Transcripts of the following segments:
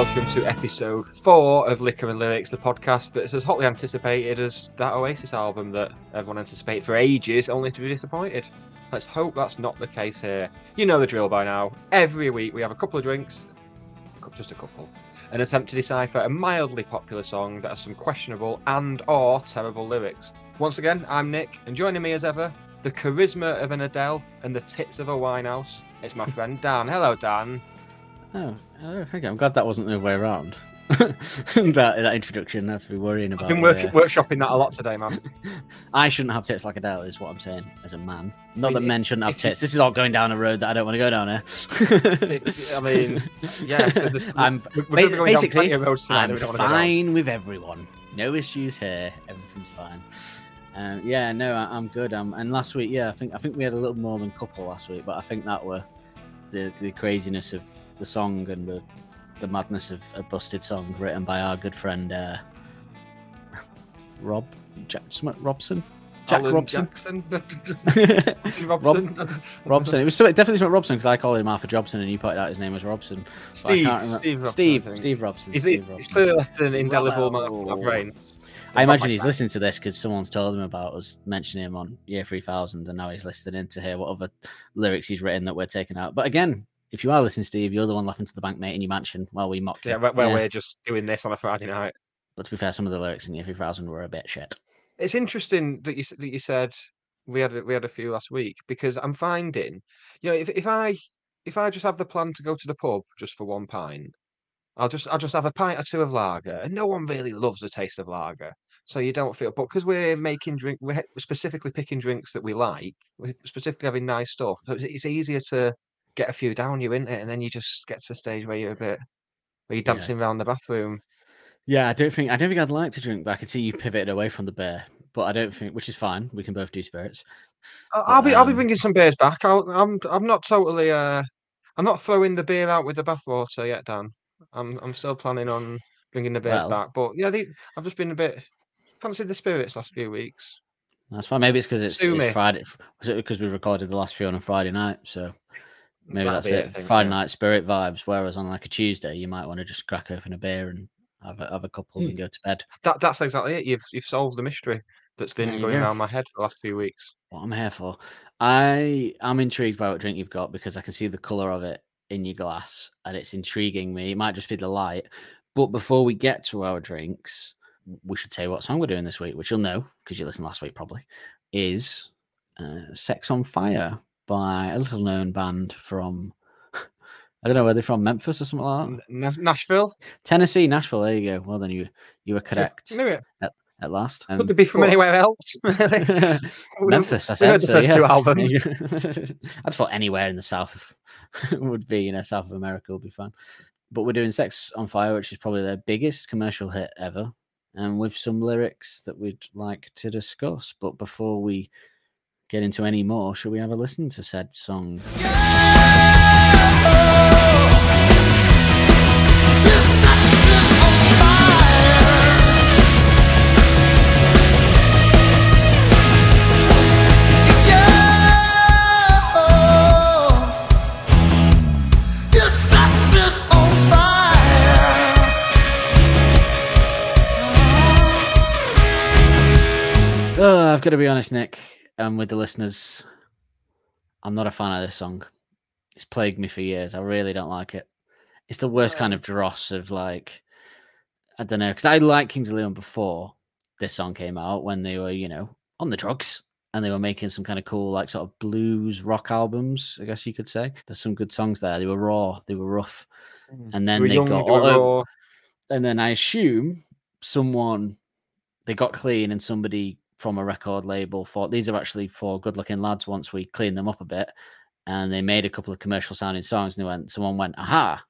Welcome to episode four of Liquor and Lyrics, the podcast that's as hotly anticipated as that Oasis album that everyone anticipated for ages, only to be disappointed. Let's hope that's not the case here. You know the drill by now. Every week we have a couple of drinks, just a couple, an attempt to decipher a mildly popular song that has some questionable and or terrible lyrics. Once again, I'm Nick, and joining me as ever, the charisma of an Adele and the tits of a Winehouse. It's my friend Dan. Hello, Dan. Oh, okay. I'm glad that wasn't the other way around. that, that introduction, I have to be worrying about. I've been work, workshopping that a lot today, man. I shouldn't have tits like Adele, is what I'm saying as a man. Not that men shouldn't have tits. This is all going down a road that I don't want to go down here. I mean, yeah. I'm we're, we're basically I'm fine with everyone. No issues here. Everything's fine. Um, yeah, no, I, am good. Um, and last week, yeah, I think I think we had a little more than couple last week, but I think that were the the craziness of the song and the the madness of a busted song written by our good friend uh, Rob Jack Robson. Jack Alan Robson. Robson. Rob, Robson. It was definitely something Robson because I called him Arthur Jobson and you pointed out his name was Robson. Steve. Steve Robson. Steve. Steve Robson. Is it, Robson. clearly left an indelible mark on my brain. I imagine he's listening to this because someone's told him about us mentioning him on Year 3000, and now he's listening to hear what other lyrics he's written that we're taking out. But again, if you are listening, Steve, you're the one laughing to the bank, mate, in your mansion while we mock you. Yeah, well, yeah. we're just doing this on a Friday night. But to be fair, some of the lyrics in Year 3000 were a bit shit. It's interesting that you that you said we had we had a few last week because I'm finding, you know, if if I if I just have the plan to go to the pub just for one pint, I'll just I'll just have a pint or two of lager, and no one really loves the taste of lager, so you don't feel. But because we're making drink, we're specifically picking drinks that we like, we're specifically having nice stuff. So it's, it's easier to get a few down you, isn't it? And then you just get to a stage where you're a bit where you're dancing yeah. around the bathroom. Yeah, I don't think I don't think I'd like to drink, but I can see you pivoted away from the beer. But I don't think, which is fine. We can both do spirits. I'll, but, I'll be um, I'll be bringing some beers back. i am I'm, I'm not totally uh I'm not throwing the beer out with the bathwater yet, Dan. I'm I'm still planning on bringing the beers well, back. But yeah, they, I've just been a bit fancied the spirits last few weeks. That's fine. Maybe it's because it's, it's Friday. Was it because we recorded the last few on a Friday night? So maybe That'd that's it. Thing, Friday yeah. night spirit vibes. Whereas on like a Tuesday, you might want to just crack open a beer and have a, have a couple mm. and go to bed. That that's exactly it. You've you've solved the mystery that's been going around my head for the last few weeks. What I'm here for. I am intrigued by what drink you've got because I can see the color of it in your glass and it's intriguing me. It might just be the light. But before we get to our drinks, we should say what song we're doing this week, which you'll know because you listened last week probably, is uh, Sex on Fire by a little known band from, I don't know, where they're from, Memphis or something like that? Nashville? Tennessee, Nashville. There you go. Well, then you you were correct. At, at last. Um, Could they be from but, anywhere else? Memphis, I said. so, yeah. two albums. I thought anywhere in the South would be, you know, South of America would be fun. But we're doing Sex on Fire, which is probably their biggest commercial hit ever and with some lyrics that we'd like to discuss. But before we get into any more, should we have a listen to said song? Oh, I've got to be honest, Nick, and with the listeners, I'm not a fan of this song. It's plagued me for years. I really don't like it. It's the worst kind of dross of like, I don't know, because I liked Kings of Leon before this song came out when they were, you know, on the drugs and they were making some kind of cool, like sort of blues rock albums, I guess you could say. There's some good songs there. They were raw, they were rough, mm. and then they young, got, raw. and then I assume someone they got clean and somebody from a record label for these are actually for good looking lads once we cleaned them up a bit and they made a couple of commercial sounding songs and they went someone went aha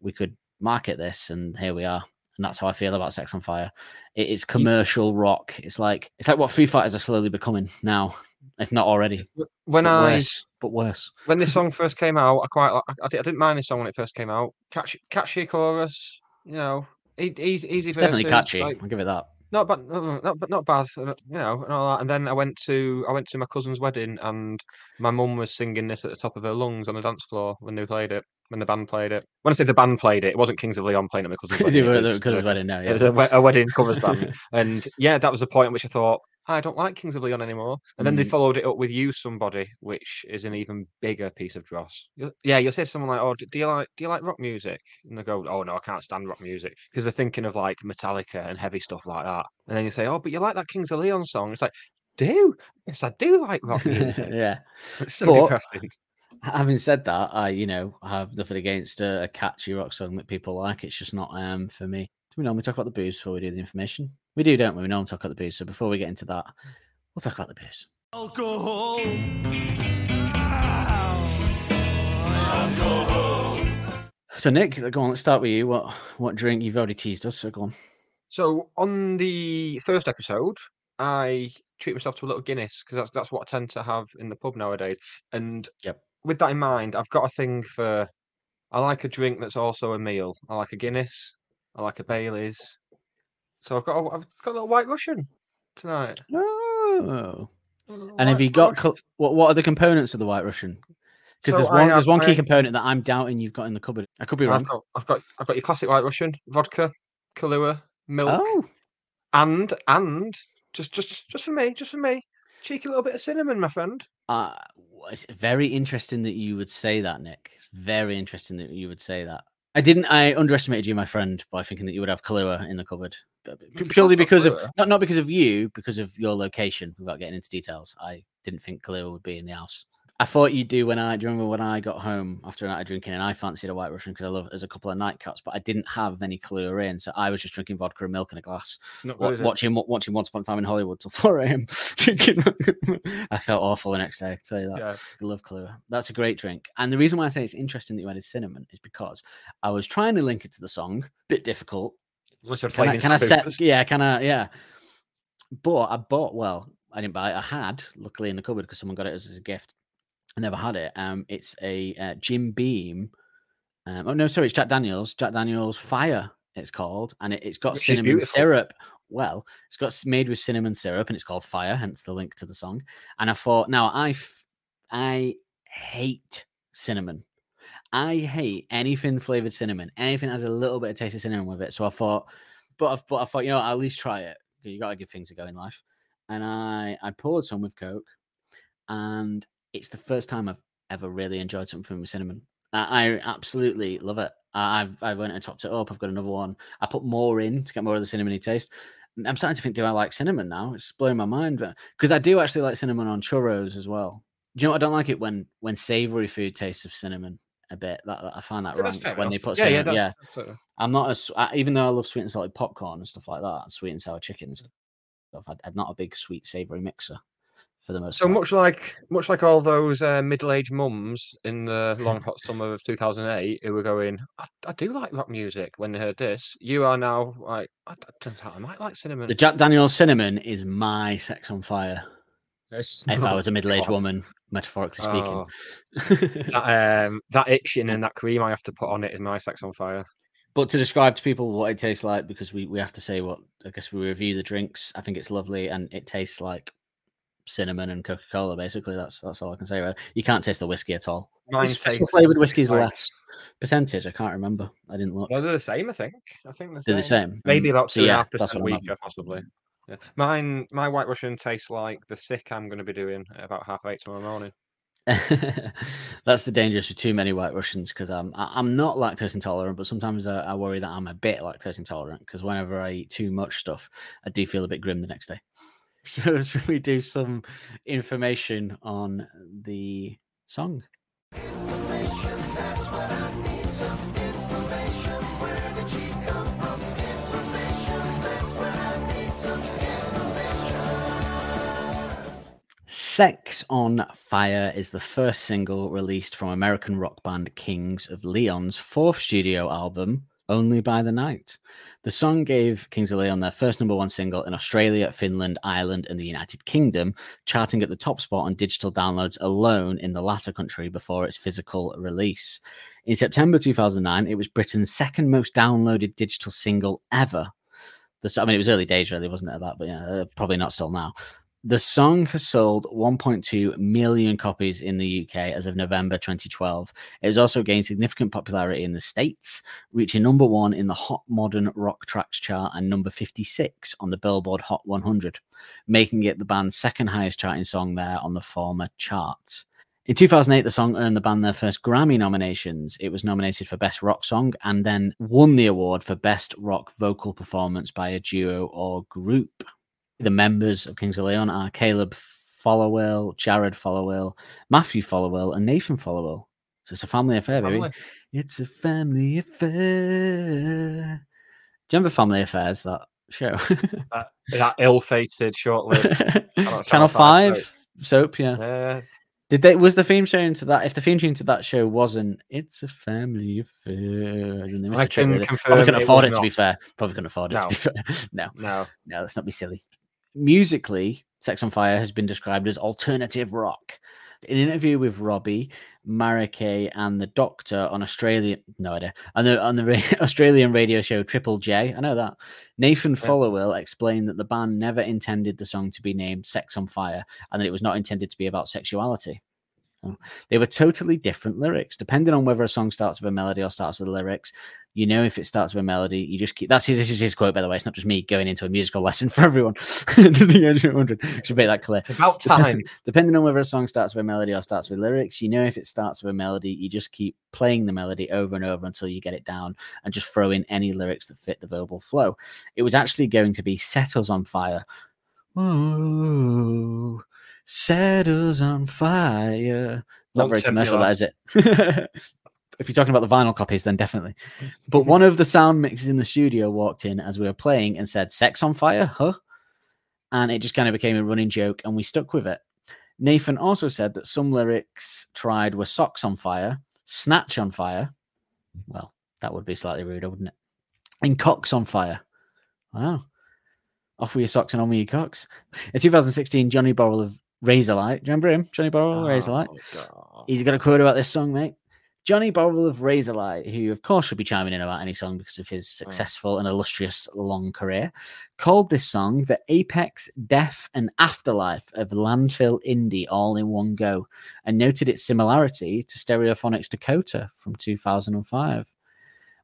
we could market this and here we are and that's how I feel about Sex on Fire. It is commercial rock. It's like it's like what Foo Fighters are slowly becoming now, if not already. When but I worse, but worse. When this song first came out, I quite I, didn't mind this song when it first came out. Catchy, catchy chorus, you know, easy, easy. It's definitely catchy. Like, I'll give it that not bad, not, but not bad, uh, you know, and all that. And then I went to I went to my cousin's wedding, and my mum was singing this at the top of her lungs on the dance floor when they played it, when the band played it. When I say the band played it, it wasn't Kings of Leon playing at my cousin's wedding. They it were was, cousin's uh, wedding now, It was a, a wedding covers band, and yeah, that was the point at which I thought I don't like Kings of Leon anymore. And then they Mm. followed it up with "Use Somebody," which is an even bigger piece of dross. You'll- Yeah, you'll say to someone like, "Oh, do you like do you like rock music?" And they go, "Oh no, I can't stand rock music," because they're thinking of like Metallica and heavy stuff like that. And then you say, "Oh, but you like that Kings of Leon song?" It's like, "Do yes, I do like rock music." yeah. It's so But- depressing. Having said that, I, you know, I have nothing against a, a catchy rock song that people like. It's just not um for me. Do we normally talk about the booze before we do the information? We do, don't we? We normally talk about the booze. So before we get into that, we'll talk about the booze. Alcohol. So Nick, go on. Let's start with you. What what drink you've already teased us? So go on. So on the first episode, I treat myself to a little Guinness because that's that's what I tend to have in the pub nowadays. And Yep. with that in mind, I've got a thing for. I like a drink that's also a meal. I like a Guinness. I like a Bailey's. So I've got a, I've got a little White Russian tonight. Oh. A little And have you got Russian. what? What are the components of the White Russian? Because So there's I one there's one key I- component that I'm doubting you've got in the cupboard. I could be wrong. I've got I've got I've got your classic White Russian, vodka, Kahlua, milk, Oh, and and just just just for me, just for me, cheeky little bit of cinnamon, my friend. uh, it's very interesting that you would say that, Nick. It's very interesting that you would say that. I didn't. I underestimated you, my friend, by thinking that you would have Kahlua in the cupboard. But p- Of Purely course I've got because of not not because of you, because of your location. Without getting into details, I didn't think Kahlua would be in the house. I thought you'd do when I do you remember when I got home after a night of drinking and I fancied a white Russian because I love there's a couple of nightcaps, but I didn't have any Kahlua in, so I was just drinking vodka and milk in a glass. It's not wa- good, it? watching watching Once Upon a Time in Hollywood till 4 a.m. drinking. I felt awful the next day. I can tell you that. Yeah. I love Kahlua. That's a great drink. And the reason why I say it's interesting that you added cinnamon is because I was trying to link it to the song. Bit difficult. Unless you're Can I, can I set? Yeah, can I? Yeah. But I bought. Well, I didn't buy it. I had luckily in the cupboard because someone got it as, as a gift. I never had it. Um, it's a uh, Jim Beam. Um, oh no, sorry, it's Jack Daniels. Jack Daniels Fire. It's called, and it, it's got Which cinnamon syrup. Well, it's got made with cinnamon syrup, and it's called Fire. Hence the link to the song. And I thought, now I, f- I hate cinnamon. I hate anything flavored cinnamon. Anything that has a little bit of taste of cinnamon with it. So I thought, but I, but I thought, you know, I'll at least try it. You got to give things a go in life. And I I poured some with Coke, and it's the first time I've ever really enjoyed something with cinnamon. I, I absolutely love it. I- I've I went and topped it up. I've got another one. I put more in to get more of the cinnamony taste. I'm starting to think, do I like cinnamon now? It's blowing my mind, but because I do actually like cinnamon on churros as well. Do you know what I don't like it when when savory food tastes of cinnamon a bit? That, that- I find that Yeah, wrong when they enough. put yeah, yeah, that's, Yeah, that's. I'm not as even though I love sweet and salted popcorn and stuff like that, sweet and sour chicken and mm. stuff. I- I'm not a big sweet savory mixer for the most So part. much like much like all those uh, middle-aged mums in the long hot summer of 2008 who were going, I, I do like rock music when they heard this. You are now like, I, I I might like cinnamon. The Jack Daniel's cinnamon is my sex on fire. Yes. If I was a middle-aged woman, metaphorically Oh, speaking. that, um, that itching and that cream I have to put on it is my sex on fire. But to describe to people what it tastes like, because we, we have to say what I guess we review the drinks. I think it's lovely and it tastes like cinnamon and Coca Cola. Basically, that's that's all I can say. Right? You can't taste the whiskey at all. Mine flavored whiskey is like- less percentage. I can't remember. I didn't look. No, they're the same. I think. I think they're, They're the same. Maybe Mm, about so two and a half percent weaker, possibly. Yeah. Mine, my White Russian tastes like the sick I'm going to be doing at about half eight tomorrow morning. That's the dangerous for too many White Russians because I'm I'm not lactose intolerant, but sometimes I, I worry that I'm a bit lactose intolerant because whenever I eat too much stuff, I do feel a bit grim the next day. So should we do some information on the song? Sex on Fire is the first single released from American rock band Kings of Leon's fourth studio album, Only by the Night. The song gave Kings of Leon their first number one single in Australia, Finland, Ireland, and the United Kingdom, charting at the top spot on digital downloads alone in the latter country before its physical release. In September 2009, it was Britain's second most downloaded digital single ever. The, I mean, it was early days, really, wasn't it? That, but yeah, uh, probably not still now. The song has sold 1.2 million copies in the UK as of November 2012. It has also gained significant popularity in the States, reaching number one in the Hot Modern Rock Tracks chart and number 56 on the Billboard Hot 100, making it the band's second highest charting song there on the former chart. In 2008, the song earned the band their first Grammy nominations. It was nominated for Best Rock Song and then won the award for Best Rock Vocal Performance by a Duo or Group. The members of Kings of Leon are Caleb Followill, Jared Followill, Matthew Followill, and Nathan Followill. So it's a family affair, baby. Family. It's a family affair. Do you remember Family Affairs, that show? That, that ill-fated, short-lived. Channel Channel 5 5 soap, yeah. Uh, Did they was the theme tune to that? If the theme tune to that show wasn't "It's a Family Affair," then they missed I a can confirm. Probably couldn't afford it to be fair. Probably couldn't afford it to be fair. No, no. no, let's not be silly. Musically, Sex on Fire has been described as alternative rock. In an interview with Robbie, Marieke, and the Doctor on Australian, no idea, on the on the ra- Australian radio show Triple J, I know that Nathan Yeah. Followill explained that the band never intended the song to be named "Sex on Fire" and that it was not intended to be about sexuality. They were totally different lyrics, depending on whether a song starts with a melody or starts with lyrics. You know, if it starts with a melody, you just keep. That's his, this is his quote, by the way. It's not just me going into a musical lesson for everyone. Should make that clear. It's about time. Depending on whether a song starts with a melody or starts with lyrics, you know if it starts with a melody, you just keep playing the melody over and over until you get it down and just throw in any lyrics that fit the verbal flow. It was actually going to be Set Us on Fire. Ooh, set us on fire. Not Don't very commercial, that is it? if you're talking about the vinyl copies, then definitely. But one of the sound mixes in the studio walked in as we were playing and said, Sex on fire, huh? And it just kind of became a running joke and we stuck with it. Nathan also said that some lyrics tried were socks on fire, snatch on fire. Well, that would be slightly ruder, wouldn't it? And cocks on fire. Wow. Off with your socks and on with your cocks. In 2016, Johnny Borrell of Razorlight. Do you remember him? Johnny Borrell, Razorlight. Oh, God. He's got a quote about this song, mate. Johnny Borrell of Razorlight, who of course should be chiming in about any song because of his successful and illustrious long career, called this song the apex, death, and afterlife of landfill indie all in one go, and noted its similarity to Stereophonics Dakota from 2005,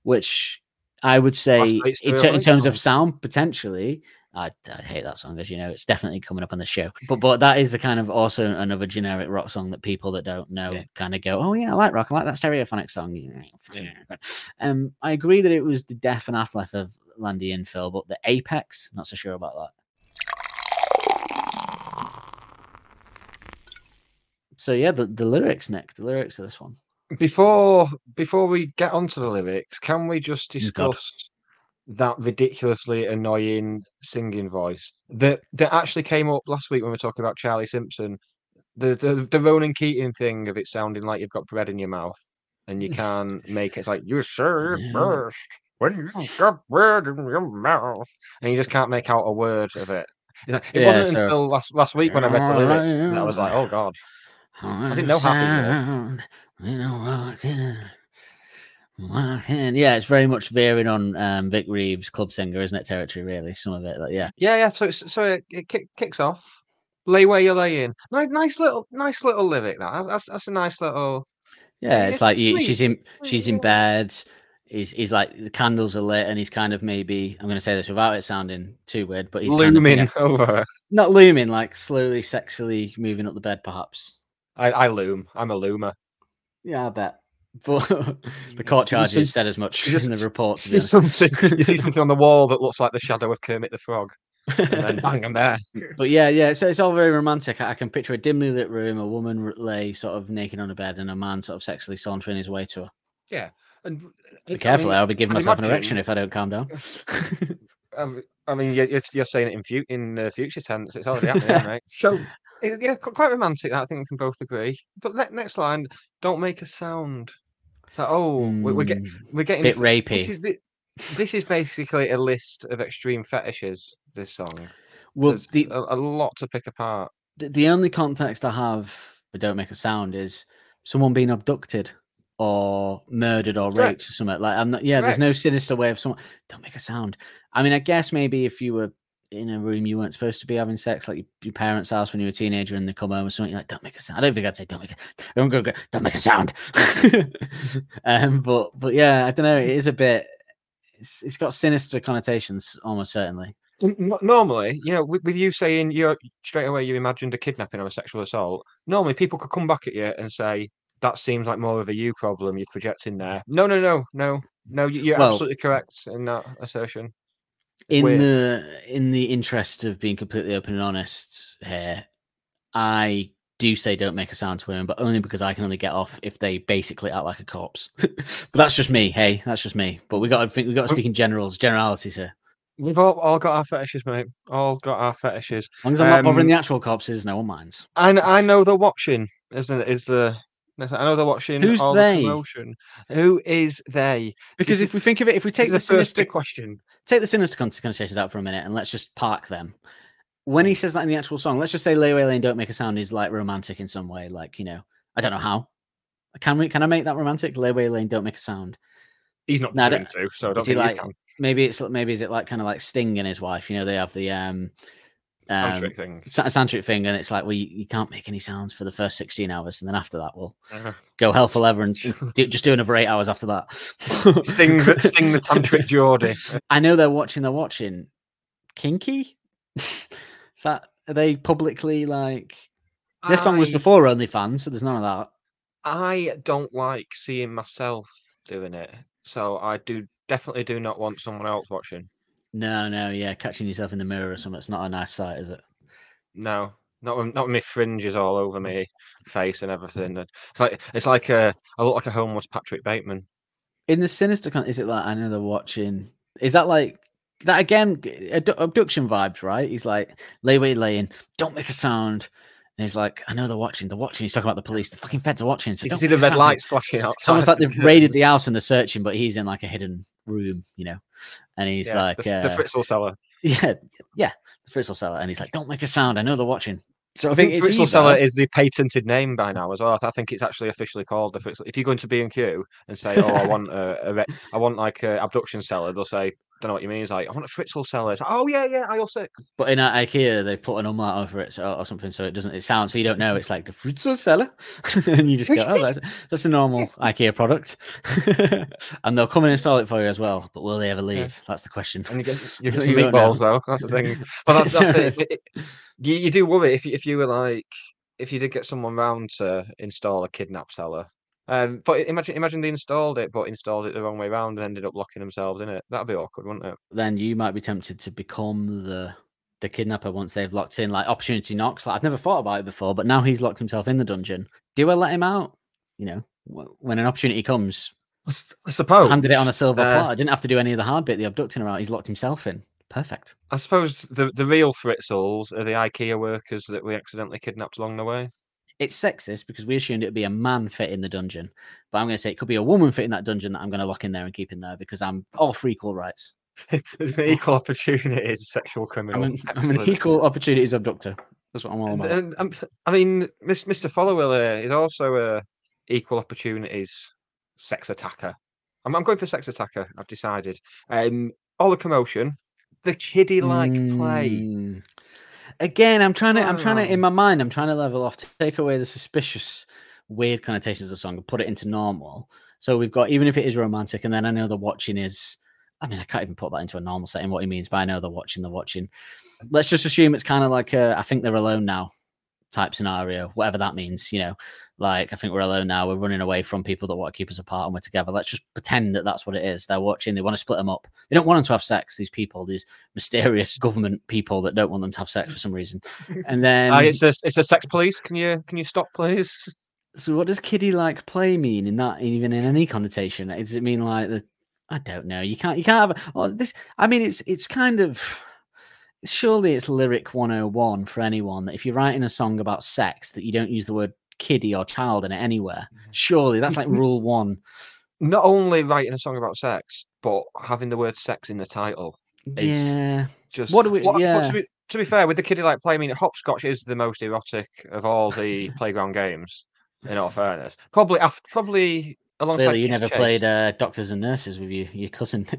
which I would say, in, in terms of sound, potentially. I, I hate that song, as you know. It's definitely coming up on the show. But but that is the kind of also another generic rock song that people that don't know Yeah. kind of go, oh yeah, I like rock. I like that stereophonic song. Um, I agree that it was the death and afterlife of Landy and Phil, but the apex, not so sure about that. So yeah, the, the lyrics, Nick, the lyrics of this one. Before before we get onto the lyrics, can we just discuss? God. That ridiculously annoying singing voice that that actually came up last week when we were talking about Charlie Simpson? The the, the Ronan Keating thing of it sounding like you've got bread in your mouth and you can't make it. It's like you say it Yeah. first when you've got bread in your mouth, and you just can't make out a word of it. Like- it Yeah, wasn't so- until last last week when I read the lyrics that I was like, oh god. I didn't know half Yeah, it's very much veering on um, Vic Reeves, club singer, isn't it? Territory, really. Some of it, like, yeah. Yeah, yeah. So so it, it kick, kicks off. Lay where you're laying. Nice, nice little, nice little lyric. That that's, that's a nice little. Yeah, it's it's like you, she's in she's in bed. He's he's like the candles are lit, and he's kind of maybe I'm going to say this without it sounding too weird, but he's kind of, you looming know, over her. not looming, like slowly, sexually moving up the bed, perhaps. I, I loom. I'm a loomer. Yeah, I bet. But the court You see- charges said as much just in the report. See something. You see something on the wall that looks like the shadow of Kermit the Frog, and then bang, I'm there. But yeah, yeah, so it's all very romantic. I I can picture a dimly lit room, a woman lay sort of naked on a bed, and a man sort of sexually sauntering his way to her. Yeah, and Be careful, I'll be giving myself an erection if I don't calm down. Um, I mean, you're, you're you're saying it in, fu- in uh, future tense. It's already happening, right? So, yeah, quite romantic. That I think we can both agree. But next line, don't make a sound. So, oh, we, we're, get, Mm, we're getting bit f- rapey. This is, the, this is basically a list of extreme fetishes. This song. well, the, a, a lot to pick apart. the the only context I have, but don't make a sound, is someone being abducted. or murdered or Correct. raped or something. Like I'm not. Yeah, there's no sinister way of someone. Don't make a sound. I mean, I guess maybe if you were in a room you weren't supposed to be having sex, like your, parents' house when you were a teenager, and they come home or something, you're like, don't make a sound. I don't think I'd say don't make a don't go, go don't make a sound. um, but but yeah, I don't know. It is a bit. It's, it's got sinister connotations, almost certainly. Normally, you know, with, with you saying you're straight away you imagined a kidnapping or a sexual assault. Normally, people could come back at you and say that seems like more of a you problem. You're projecting there. No, no, no, no, no. you- You're Well- absolutely correct in that assertion. In Weird. the in the interest of being completely open and honest here, I do say don't make a sound to women, but only because I can only get off if they basically act like a corpse. but that's just me. Hey, that's just me. But we got to think we got to speak in generals, generalities here. We've all, all got our fetishes, mate. All got our fetishes. As long as I'm not bothering Um, the actual corpses, no one minds. And I know they're watching, isn't it? Is the I know they're watching. Who's they? The commotion. Who is they? Because if we think of it, if we take the sinister question. take the sinister con- connotations out for a minute and let's just park them. When he says that in the actual song, let's just say "Lay "Layaway Lane, Don't Make a Sound" is like romantic in some way. Like you know, I don't know how. Can we? Can I make that romantic? "Lay "Layaway Lane, Don't Make a Sound." He's not No, I going to, so I don't think like- can. Maybe it's maybe is it like kind of like Sting and his wife? You know, they have the um, um Tantric thing. sa- tantric thing, and it's like, well, you, you can't make any sounds for the first sixteen hours, and then after that, we'll Uh-huh. go hell for leather and do, just do another eight hours after that. Sting, the, Sting the tantric Geordie. I know they're watching. They're watching. Kinky. Is that are they publicly like? This song was I- before OnlyFans, so there's none of that. I don't like seeing myself doing it, so I do definitely do not want someone else watching. No, no, yeah, catching yourself in the mirror or something. It's not a nice sight, is it? No, not with, not with my fringes all over me mm. face and everything. It's like it's like a I look like a homeless Patrick Bateman. In the sinister, con- is it like I know they're watching? Is that like that again? Abdu- abduction vibes, right? He's like lay wait laying, don't make a sound. And he's like, I know they're watching. They're watching. He's talking about the police. The fucking feds are watching. So You can see the red sound. lights flashing out. It's almost like they've raided the house and they're searching, but he's in like a hidden room, you know. And he's yeah, like, the, the uh, Fritzl cellar. yeah, yeah, the Fritzl cellar, and he's like, "Don't make a sound. I know they're watching." So I I think Fritzl either- cellar is the patented name by now as well. I think it's actually officially called the Fritzl. If you go into B and Q and say, "Oh, I want a, a re- I want like a abduction cellar," they'll say, "Don't know what you mean." It's like, "I want a Fritzl cellar." It's like, "Oh yeah, yeah, I also. But in uh, IKEA, they put an umlaut over it so, or something, so it doesn't. It sounds so you don't know. It's like the Fritzl cellar, and you just go, "Oh, that's, that's a normal IKEA product," and they'll come and install it for you as well. But will they ever leave? That's the question. And you get you get some you don't meatballs though. That's the thing. But that's, that's it. It- it- You, you do worry if you, if you were like if you did get someone round to install a kidnap cellar. Um, but imagine imagine they installed it, but installed it the wrong way round and ended up locking themselves in it. That'd be awkward, wouldn't it? Then you might be tempted to become the the kidnapper once they've locked in. Like opportunity knocks. Like I've never thought about it before, but now he's locked himself in the dungeon. Do I let him out? You know, when an opportunity comes, I suppose. handed it on a silver uh, platter. Didn't have to do any of the hard bit, the abducting her out. He's locked himself in. Perfect. I suppose the the real Fritzls are the IKEA workers that we accidentally kidnapped along the way. It's sexist because we assumed it'd be a man fit in the dungeon, but I'm going to say it could be a woman fit in that dungeon that I'm going to lock in there and keep in there because I'm all for equal rights. There's an equal opportunity sexual criminal. I'm an, I'm an equal opportunities abductor. That's what I'm all And, about. and, um, I mean, Mr. Followill uh, is also a equal opportunities sex attacker. I'm, I'm going for sex attacker. I've decided. Um, all the commotion, the kiddie like play. Again, I'm trying to. I'm trying to. In Oh. my mind, I'm trying to level off, take away the suspicious, weird connotations of the song, and put it into normal. So we've got even if it is romantic, and then I know the watching is. I mean, I can't even put that into a normal setting. What he means, but I know they're watching. They're watching. Let's just assume it's kind of like a. I think they're alone now, type scenario. Whatever that means, you know. Like I think we're alone now. We're running away from people that want to keep us apart, and we're together. Let's just pretend that that's what it is. They're watching. They want to split them up. They don't want them to have sex. These people, these mysterious government people that don't want them to have sex for some reason. And then, Ah, it's a it's a sex police. Can you can you stop, please? so what does kiddie like play mean in that? Even in any connotation, does it mean like the? I don't know. You can't. You can't have. Oh, this. I mean, it's it's kind of. Surely it's lyric 101 for anyone that if you're writing a song about sex that you don't use the word kiddie or child in it anywhere. Mm-hmm. Surely that's like rule one. Not only writing a song about sex, but having the word sex in the title. Is- Yeah. Just What do we- but yeah. to, be, to be fair, with the kiddie like play, I mean, hopscotch is the most erotic of all the playground games. In all fairness, probably after probably alongside Clearly, you never Chase. played uh, Doctors and Nurses with you, your cousin.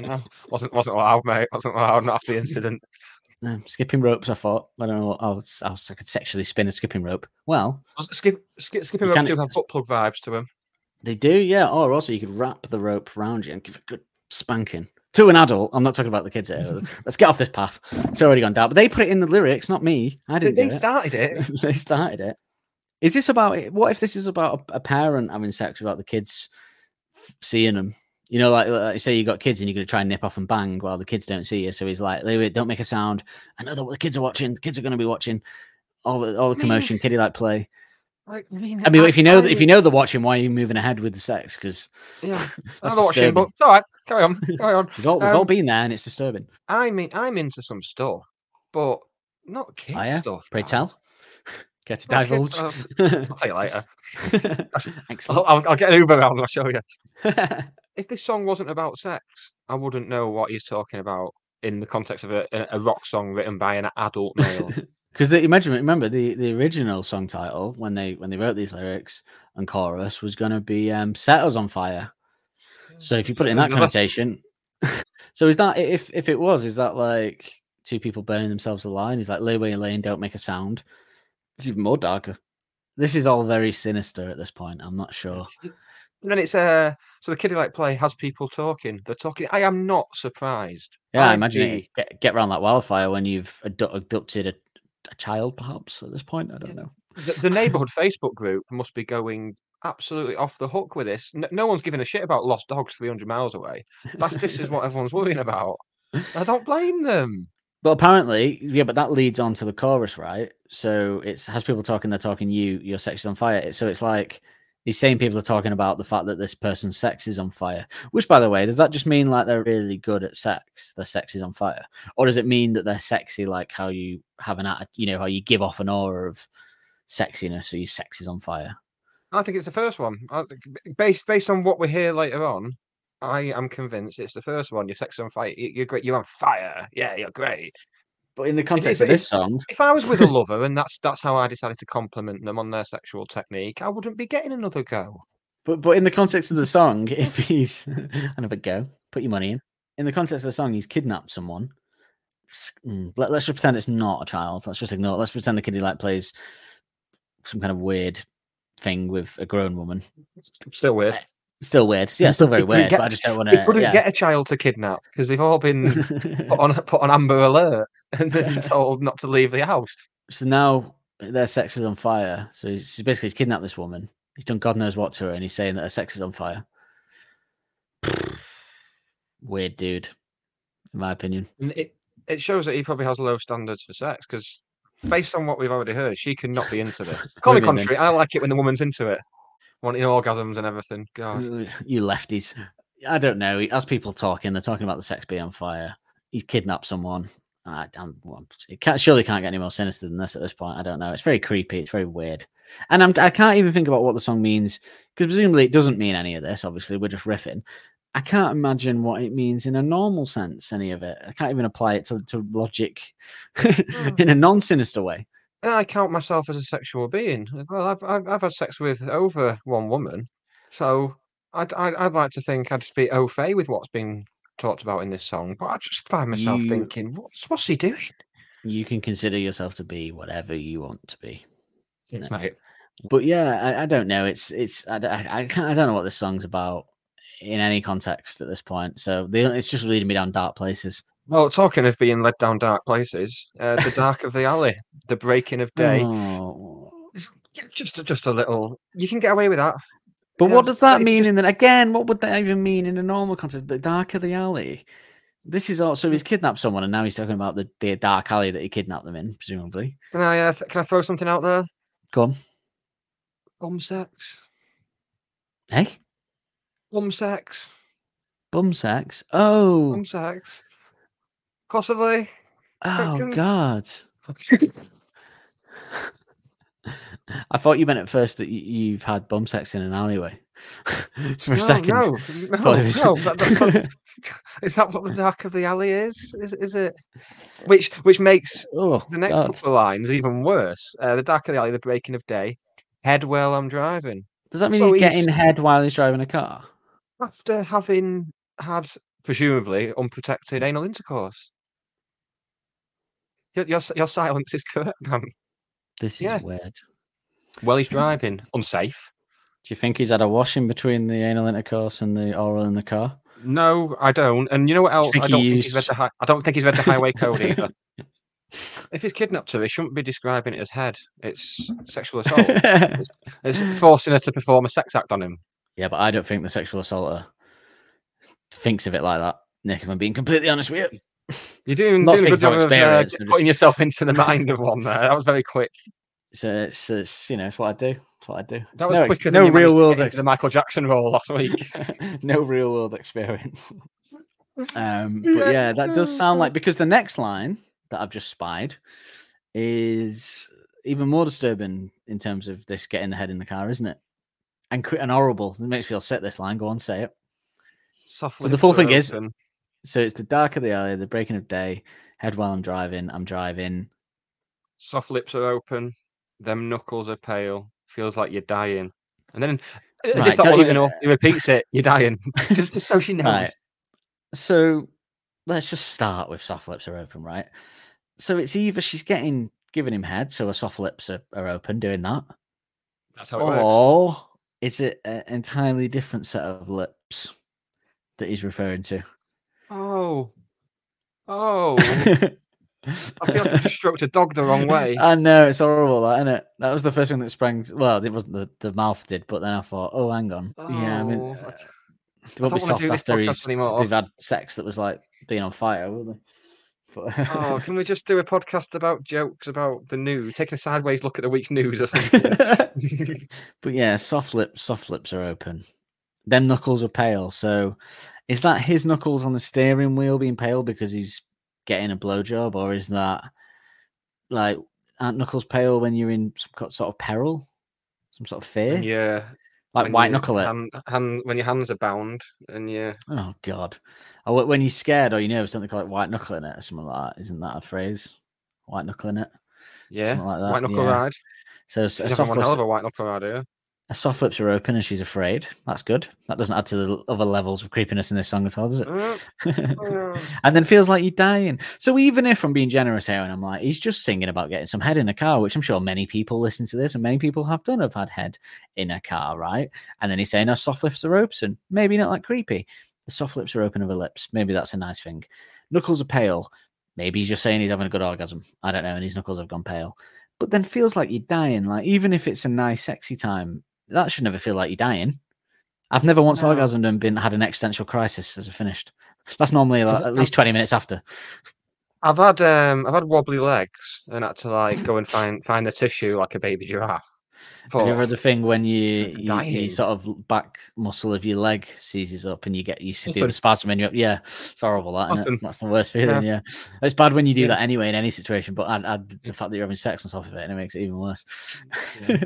No, wasn't wasn't allowed, mate. Wasn't allowed. Not after the incident. Um, skipping ropes, I thought. I don't know. I was, I was, I could sexually spin a skipping rope. Well, Skip, skip, skipping ropes do have butt plug vibes to them. they do, yeah. Or also, you could wrap the rope around you and give a good spanking to an adult. I'm not talking about the kids here. Let's get off this path. It's already gone down. But they put it in the lyrics, not me. I didn't. they do it. started it. they started it. Is this about? What if this is about a, a parent having sex without the kids seeing them? You know, like, like say you got kids and you're going to try and nip off and bang while the kids don't see you. So he's like, "Wait, wait, don't make a sound. I know that the kids are watching. The kids are going to be watching. All the all the commotion, kiddie like play. Like, I mean, I mean, if you know if you know they're watching, why are you moving ahead with the sex? Because yeah, that's I'm not watching, but all right. Carry on, carry on. we've all, we've all Um, been there, and it's disturbing. I mean, I'm into some stuff, but not kids Oh, yeah? stuff. Pray tell. Get to divulge. I'll tell you later. I'll, Excellent. I'll, I'll get an Uber around and I'll show you. If this song wasn't about sex, I wouldn't know what he's talking about in the context of a, a, rock song written by an adult male. Because imagine, remember the, the original song title when they when they wrote these lyrics and chorus was going to be um, "Set Us on Fire." So if you put it in that connotation, so is that if if it was, is that like two people burning themselves alive? He's like, "Lay where you're laying, don't make a sound." It's even more darker. This is all very sinister at this point. I'm not sure. And then it's uh so the kiddie like play has people talking. They're talking. I am not surprised. Yeah, I imagine be- it, get get around that wildfire when you've abdu- abducted a, a child, perhaps at this point. I don't know. the, the neighborhood Facebook group must be going absolutely off the hook with this. No, no one's giving a shit about lost dogs 300 miles away. That's this is what everyone's worrying about. I don't blame them. But apparently, yeah, but that leads on to the chorus, right? So it's has people talking, they're talking you, your sex is on fire. So it's like these same people are talking about the fact that this person's sex is on fire. Which, by the way, does that just mean like they're really good at sex? Their sex is on fire, or does it mean that they're sexy, like how you have an, atti- you know, how you give off an aura of sexiness, so your sex is on fire? I think it's the first one. Based based on what we hear later on, I am convinced it's the first one. Your sex on fire. You- You're great. You're on fire. Yeah, you're great. But in the context of this song, If I was with a lover and that's that's how I decided to compliment them on their sexual technique, I wouldn't be getting another go. But but in the context of the song, if he's another go, put your money in. In the context of the song, he's kidnapped someone. Mm, Let, us just pretend it's not a child. Let's just ignore. it. Let's pretend the kiddie like plays some kind of weird thing with a grown woman. It's still weird. Still weird. Yeah, still very weird. get- but I just don't want They to. couldn't Yeah. get a child to kidnap because they've all been put on put on amber alert and then told not to leave the house. so now their sex is on fire. So he's, basically he's kidnapped this woman. He's done God knows what to her, and he's saying that her sex is on fire. Weird dude, in my opinion. And it it shows that he probably has low standards for sex because based on what we've already heard, she could not be into this. Call me contrary. I like it when the woman's into it, wanting orgasms and everything. God, You lefties. I don't know. As people talking, they're talking about the sex being on fire. He's kidnapped someone. I, I'm, well, it can't, surely can't get any more sinister than this at this point. I don't know. It's very creepy. It's very weird. And I'm, I can't even think about what the song means because presumably it doesn't mean any of this. Obviously, we're just riffing. I can't imagine what it means in a normal sense, any of it. I can't even apply it to, to logic hmm. in a non sinister way. And I count myself as a sexual being. Well, I've I've, I've had sex with over one woman, so I'd, I'd I'd like to think I'd just be au fait with what's being talked about in this song. But I just find myself You- thinking, what's what's he doing? You can consider yourself to be whatever you want to be. No. mate. but yeah, I, I don't know. It's it's I, d- I, I can't, I don't know what this song's about in any context at this point. So the, it's just leading me down dark places. Well, talking of being led down dark places, uh, the dark of the alley, the breaking of day. Oh. Just, just a little. You can get away with that. But Yeah, what does that mean? just- in the again, what would that even mean in a normal context? The dark of the alley. This is also he's kidnapped someone, and now he's talking about the, the dark alley that he kidnapped them in, presumably. Can I uh, th- can I throw something out there? Go on, Bum sex. hey, Bum sex. bum sex. Oh, Bum sex. Possibly. oh God. I thought you meant at first that you've had bum sex in an alleyway for a no, second. no, no, no. that- that- is that what the dark of the alley is? Is is it? Which which makes oh, the next God. couple of lines even worse. Uh, the dark of the alley, the breaking of day. Head while I'm driving. Does that mean So he's he's- getting head while he's driving a car? After having had presumably unprotected anal intercourse. Your, your, your silence is correct, man. Um, this is Yeah. weird. Well, he's driving unsafe. Do you think he's had a washing between the anal intercourse and the oral in the car? No, I don't. And you know what else? think I he don't think he's read used- the hi- I don't think he's read the highway code either. If he's kidnapped her, he shouldn't be describing it as head. It's sexual assault. it's forcing her to perform a sex act on him. yeah, but I don't think the sexual assaulter thinks of it like that. Nick, if I'm being completely honest with you. You're doing, Not doing a good speaking job of uh, experience, just- putting yourself into the mind of one there. That was very quick. So it's, it's you know, it's what I do. It's what I do. That was no, ex- quicker no than you real managed to world get into the Michael Jackson role last week. no real world experience. Um, but yeah, that does sound like because the next line that I've just spied is even more disturbing in terms of this getting the head in the car, isn't it? And cr- and horrible. It makes me feel sick. This line. Go on, say it. Softly so the full thing is- open. So it's the dark of the alley, the breaking of day. Head while I'm driving. I'm driving. soft lips are open, them knuckles are pale, feels like you're dying. And then, as Right, if that wasn't even- enough, he repeats it, you're dying. just, just so she knows. Right. So let's just start with soft lips are open, right? So it's either she's getting giving him head, so her soft lips are, are open doing that, That's how it works. or is it an entirely different set of lips that he's referring to? Oh. Oh. I feel like I just stroked a dog the wrong way. I know it's horrible, that isn't it? That was the first thing that sprang. Well, it wasn't the, the mouth did, but then I thought, oh, hang on, yeah, I mean, Oh, uh, they won't be soft after he's anymore. they've had sex that was like being on fire, will they? But- Oh, can we just do a podcast about jokes about the news? Taking a sideways look at the week's news or something. but yeah, soft lips, soft lips are open. Them knuckles are pale. So is that his knuckles on the steering wheel being pale because he's getting a blowjob, or is that like aren't knuckles pale when you're in some sort of peril, some sort of fear, yeah. like when white knuckle it? Hand, hand, when your hands are bound and you Oh god! Oh, when you're scared or you know something called white knuckling it or something like that. Isn't that a phrase? White knuckling it. yeah, Something like that, white knuckle yeah. ride. So a She's soft hell of a white knuckle ride here. Her soft lips are open and she's afraid. That's good. That doesn't add to the other levels of creepiness in this song at all, does it? Uh, and then feels like you're dying. So even if I'm being generous here and I'm like, he's just singing about getting some head in a car, which I'm sure many people listen to this and many people have done have had head in a car, right? And then he's saying our soft lips are open. Maybe not that creepy. The soft lips are open of her lips. Maybe that's a nice thing. Knuckles are pale. Maybe he's just saying he's having a good orgasm. I don't know, and his knuckles have gone pale. But then feels like you're dying. Like even if it's a nice, sexy time, that should never feel like you're dying. I've never once No. orgasmed and been had an existential crisis as I finished. That's normally like, at least twenty minutes after. I've had um, I've had wobbly legs and had to like go and find find the tissue like a baby giraffe. Have you ever the thing when you, you, you sort of back muscle of your leg seizes up and you get used to do the spasm and you're yeah, it's horrible that? That's the worst feeling. Yeah. it's bad when you do Yeah. that anyway in any situation, but the fact that you're having sex on top of it and it makes it even worse. Yeah.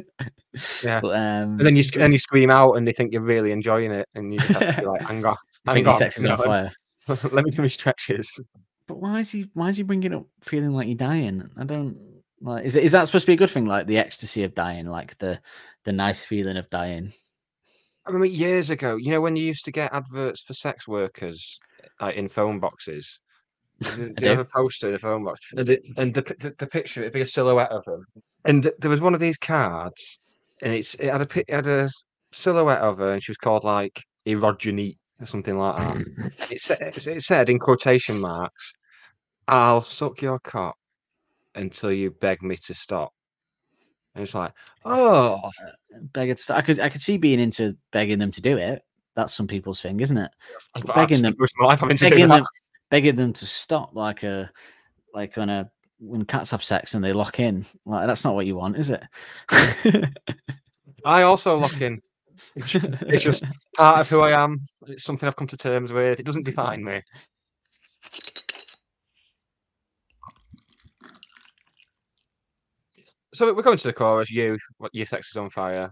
Yeah. But, um, and then you then you scream out and they think you're really enjoying it and you just have to be like, hang on, I hang think your on, sex is on fire. Let me do my stretches. But why is he why is he bringing up feeling like you're dying? I don't like is it is that supposed to be a good thing like the ecstasy of dying like the the nice feeling of dying? I remember years ago, you know, when you used to get adverts for sex workers like in phone boxes. Do you have a poster in the phone box? And, it, and the, the the picture, it'd be a silhouette of them. And there was one of these cards, and it's it had a it had a silhouette of her, and she was called like Erogenite or something like that. And it, said, it said in quotation marks, "I'll suck your cock until you beg me to stop." And it's like, oh, uh, Begging to stop. I could I could see being into begging them to do it. That's some people's thing, isn't it? Begging them-. Life, Begging them begging them to stop like a like on a uh, when cats have sex and they lock in. Like that's not what you want, is it? I also lock in. It's just part of who I am. It's something I've come to terms with. It doesn't define me. So we're going to the chorus. You, what your sex is on fire.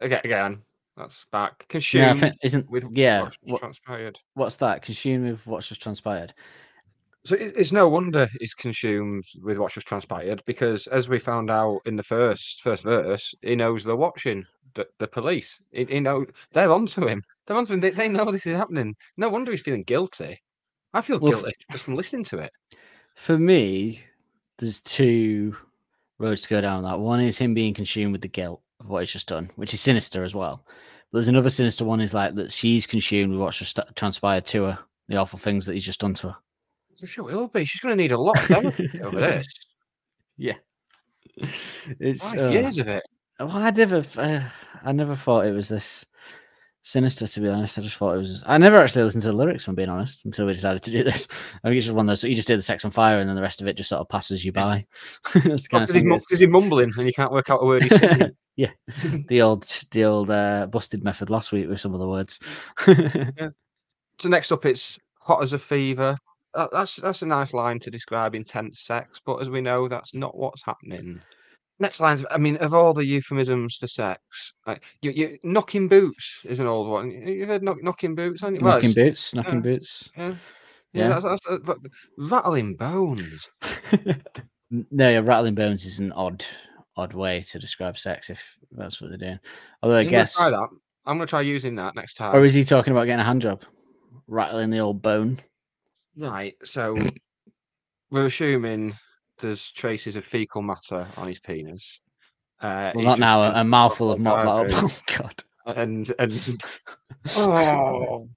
Again, again. That's back. Consume yeah, think, isn't with yeah. what's What, transpired. what's that? Consume with what's just transpired. So it, it's no wonder he's consumed with what's just transpired because, as we found out in the first first verse, he knows they're watching. the, the police. He, you know, they're onto him. They're onto him. They, they know this is happening. No wonder he's feeling guilty. I feel Well, guilty just from listening to it. For me, there's two roads to go down. That one is him being consumed with the guilt of what he's just done, which is sinister as well. But there's another sinister one is like that she's consumed with what's just transpired to her, the awful things that he's just done to her. It will be. She's going to need a lot of over this. Yeah, it's Five uh, years of it. Well, I never, uh, I never thought it was this sinister. To be honest, I just thought it was. I never actually listened to the lyrics, if I'm being honest, until we decided to do this. I think it's just one of those. So you just hear the sex on fire, and then the rest of it just sort of passes you by. That's the kind Because he's, song it mu- is. 'cause he's mumbling and you can't work out a word he's saying. Yeah, the old, the old uh, busted method last week with some of the words. so next up, it's hot as a fever. That- That's that's a nice line to describe intense sex, but as we know, that's not what's happening. Next lines, I mean, of all the euphemisms for sex, like you, you knocking boots is an old one. You've heard knock, knocking boots, haven't you? Knocking boots, knocking yeah. boots. Yeah, yeah, Yeah. that's, that's uh, rattling bones. No, yeah, rattling bones is an odd, odd way to describe sex if that's what they're doing. Although I I'm guess, try that. I'm gonna try using that next time. or is he talking about getting a hand job, rattling the old bone? Right, so we're assuming there's traces of fecal matter on his penis. Uh, Well, not now. A, a mouthful of mop that. Oh God. And and oh,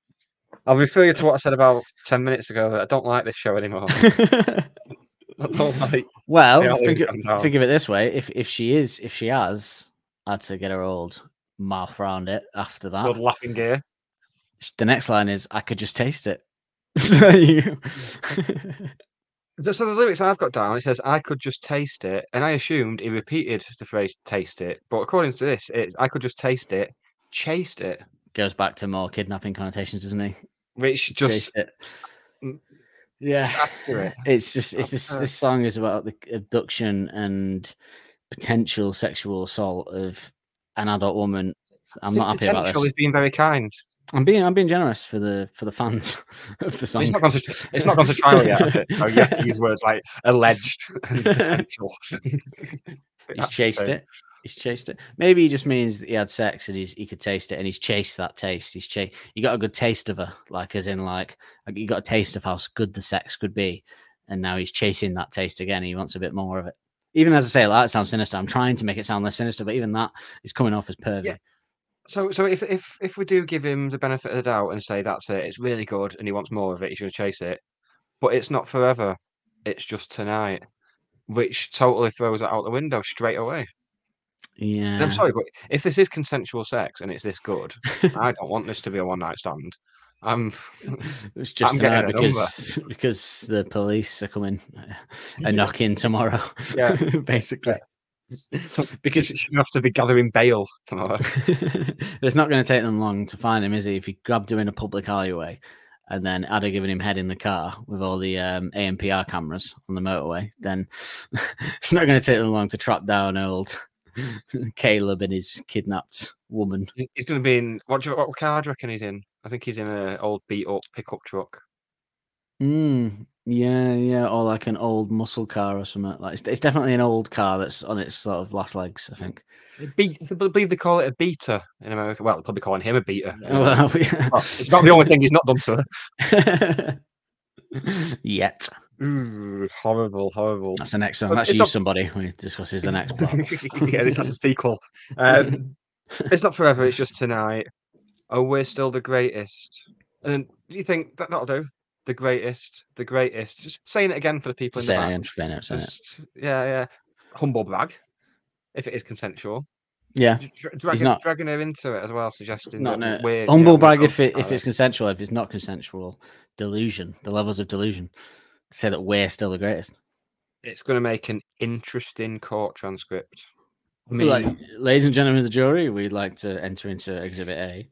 I'll refer you to what I said about ten minutes ago that I don't like this show anymore. I don't like. well, think, it think of it this way: if if she is, if she has had to get her old mouth around it after that, Good laughing gear. the next line is, "I could just taste it." So the lyrics I've got down, it says, "I could just taste it," and I assumed he repeated the phrase "taste it," but according to this, it's "I could just taste it, chased it," Goes back to more kidnapping connotations, doesn't he? which just Taste it. Yeah. accurate. It's just it's just this song is about the abduction and potential sexual assault of an adult woman. I'm not happy about potential this. is being very kind. I'm being I'm being generous for the for the fans of the song. It's not gone to it's not gone to trial yet? So you have to use words like alleged and potential. He's chased it. He's chased it. Maybe he just means that he had sex and he's he could taste it and he's chased that taste. He's chased. He got a good taste of her, like as in like like, you got a taste of how good the sex could be, and now he's chasing that taste again. He wants a bit more of it. Even as I say, like, that sounds sinister. I'm trying to make it sound less sinister, but even that is coming off as pervy. Yeah. So so if if if we do give him the benefit of the doubt and say that's it, it's really good and he wants more of it, he's gonna chase it. But it's not forever. It's just tonight. Which totally throws it out the window straight away. Yeah. And I'm sorry, but if this is consensual sex and it's this good, I don't want this to be a one night stand. I'm It's just I'm because because the police are coming uh, a knocking tomorrow. Yeah. basically. because you have to be gathering bail tomorrow. it's not going to take them long to find him, is he? If he grabbed him in a public alleyway and then Ada giving him head in the car with all the um, ANPR cameras on the motorway, then it's not going to take them long to trap down old Caleb and his kidnapped woman. He's going to be in what, do you, what car do you reckon he's in? I think he's in an old beat up pickup truck. Mm, yeah, yeah, or like an old muscle car or something. Like it's, it's definitely an old car that's on its sort of last legs. I think. I believe they call it a beater in America. Well, they're probably calling him a beater. Well, Well, it's about the only thing he's not done to her. Yet. Ooh, horrible, horrible. That's the next song. That's use not- somebody he discusses the next part. yeah, this has a sequel. Um, it's not forever. It's just tonight. Oh, we're still the greatest. And do you think that that'll do? The greatest, the greatest. Just saying it again for the people in the back. saying it, saying it. Yeah, yeah. Humble brag, if it is consensual. Yeah. Dra- dragging, not- dragging her into it as well, suggesting Not that no, we're humble brag if it if it's consensual. If it's not consensual, delusion. The levels of delusion. Say that we're still the greatest. It's going to make an interesting court transcript. I mean, like, ladies and gentlemen of the jury, we'd like to enter into Exhibit A.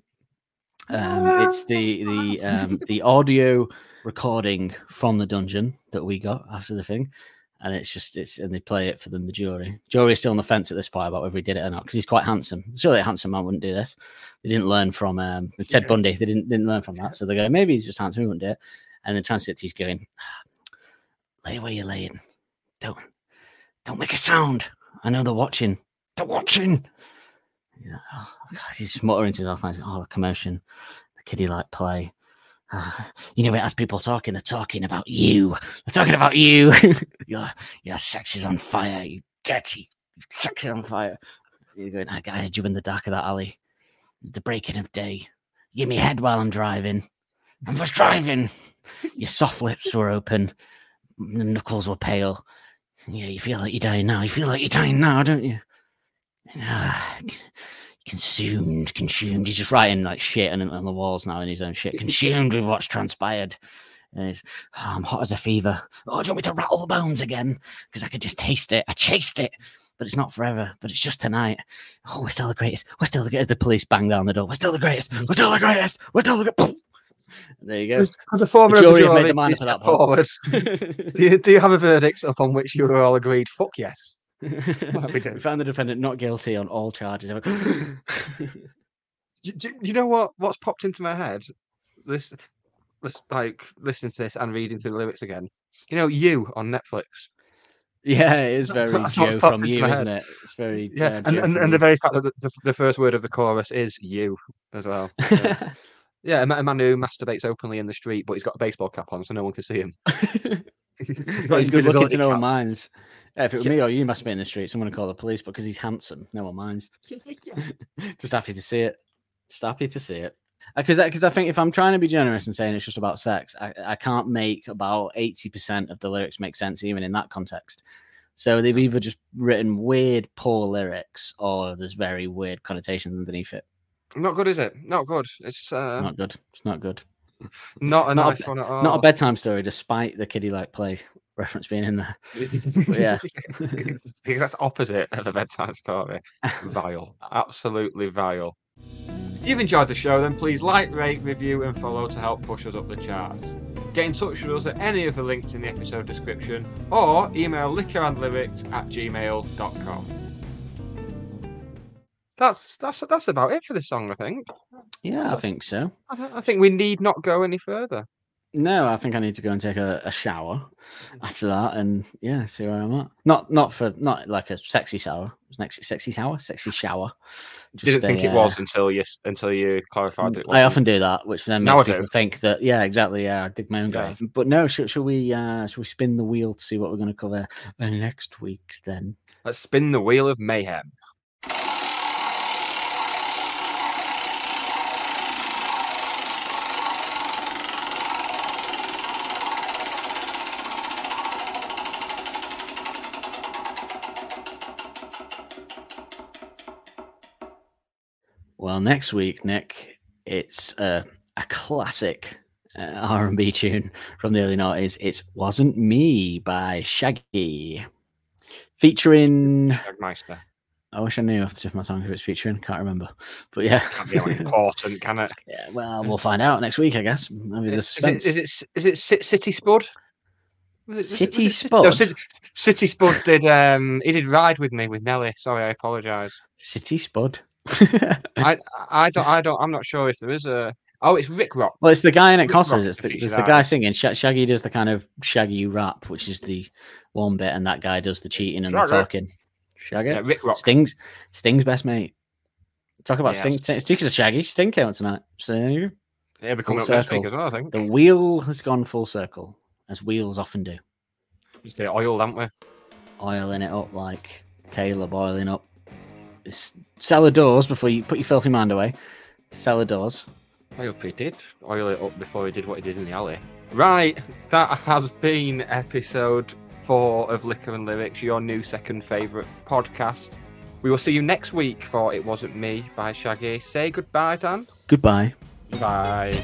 Um, it's the the um, the audio recording from the dungeon that we got after the thing, and it's just it's and they play it for them. The jury, jury is still on the fence at this point about whether he did it or not because he's quite handsome. Surely a handsome man wouldn't do this. They didn't learn from um, Ted. Bundy. They didn't didn't learn from that, so they go maybe he's just handsome. He wouldn't do it. And the transcript he's going, lay where you're laying. Don't don't make a sound. I know they're watching. They're watching. He's like, oh, God, he's muttering to himself, like, oh, the commotion, the kiddie like play. Ah, you know, as people talking, they're talking about you. They're talking about you. your your sex is on fire. You dirty sex is on fire. You're going, I guided you in the dark of that alley. The breaking of day. Give me head while I'm driving. I'm just driving. Your soft lips were open. The knuckles were pale. Yeah, you feel like you're dying now. You feel like you're dying now, don't you? Ah, consumed, consumed. He's just writing like shit on, on the walls now in his own shit. Consumed with what's transpired. And he's, oh, I'm hot as a fever. Oh, do you want me to rattle the bones again? Because I could just taste it. I chased it, but it's not forever. But it's just tonight. Oh, we're still the greatest. We're still the greatest. The police bang down the door. We're still the greatest. We're still the greatest. We're still the greatest. There you go. As, a former The the jury made jury, their mind up step forward. do, you, do you have a verdict upon which you were all agreed? Fuck yes. we we found the defendant not guilty on all charges. Do- you know what? What's popped into my head? This, this, like listening to this and reading through the lyrics again. You know, you on Netflix. yeah, it is very Joe from you, isn't it? It's very Yeah, uh, and, and, and the very fact that the, the, first word of the chorus is you as well. Yeah, yeah a, a man who masturbates openly in the street, but he's got a baseball cap on, so no one can see him. He's he's good looking to no one minds. Yeah, if it were Yeah. me or you must be in the street, someone to call the police, but because he's handsome, no one minds. Just happy to see it. Just happy to see it. Because because I think if I'm trying to be generous and saying it's just about sex, I, I can't make about eighty percent of the lyrics make sense even in that context. So they've either just written weird, poor lyrics, or there's very weird connotations underneath it. Not good, is it? Not good. It's uh, It's not good. It's not good. not a not a nice one at all. Not a bedtime story, despite the kiddie like play reference being in there. yeah. it's the exact opposite of a bedtime story. Vile. Absolutely vile. If you've enjoyed the show, then please like, rate, review, and follow to help push us up the charts. Get in touch with us at any of the links in the episode description or email liquorandlyrics at gmail.com. That's that's that's about it for this song, I think. Yeah, I think so. I, I think we need not go any further. No, I think I need to go and take a, a shower after that, and yeah, see where I'm at. Not not for not like a sexy shower, next sexy shower, sexy shower. Didn't a, think it uh, was until you until you clarified it I wasn't. often do that, which then makes I people think that yeah, exactly. Yeah, I dig my own Yeah. grave. But no, should, should we uh should we spin the wheel to see what we're going to cover uh, next week? Then Let's spin the wheel of mayhem. Next week, Nick, it's uh, a classic uh, R&B tune from the early noughties. It's "Wasn't Me" by Shaggy, featuring. Jagmeister. I wish I knew off the tip of my tongue who it's featuring. Can't remember, but yeah. Can't be important, can it? Yeah, well, we'll find out next week, I guess. Maybe the Is suspense. it, is it is it Ci- City Spud? Was it- was City it Ci- No, Spud? City, City Spud did. Um, he did ride with me with Nelly. Sorry, I apologise. City Spud. I I don't I don't I'm not sure if there is a. Oh, it's Rikrok. well, it's the guy in it Rick Costas. It's the, it's the guy singing. Sh- Shaggy does the kind of Shaggy rap, which is the one bit, and that guy does the cheating and the talking. Shaggy. Yeah, Rikrok. Sting's Sting's best mate. Talk about Yeah, Sting. it's- Speaking of Shaggy, Sting came out tonight. So Yeah, be coming up Full next week as well. I think. the wheel has gone full circle, as wheels often do. Just the oil, haven't we? Oiling it up like Caleb oiling up. S- Cellar doors before you put your filthy mind away. Cellar doors. I hope he did oil it up before he did what he did in the alley. Right, that has been episode four of Liquor and Lyrics, your new second favourite podcast. We will see you next week for It Wasn't Me by Shaggy. Say goodbye, Dan. Goodbye. Bye.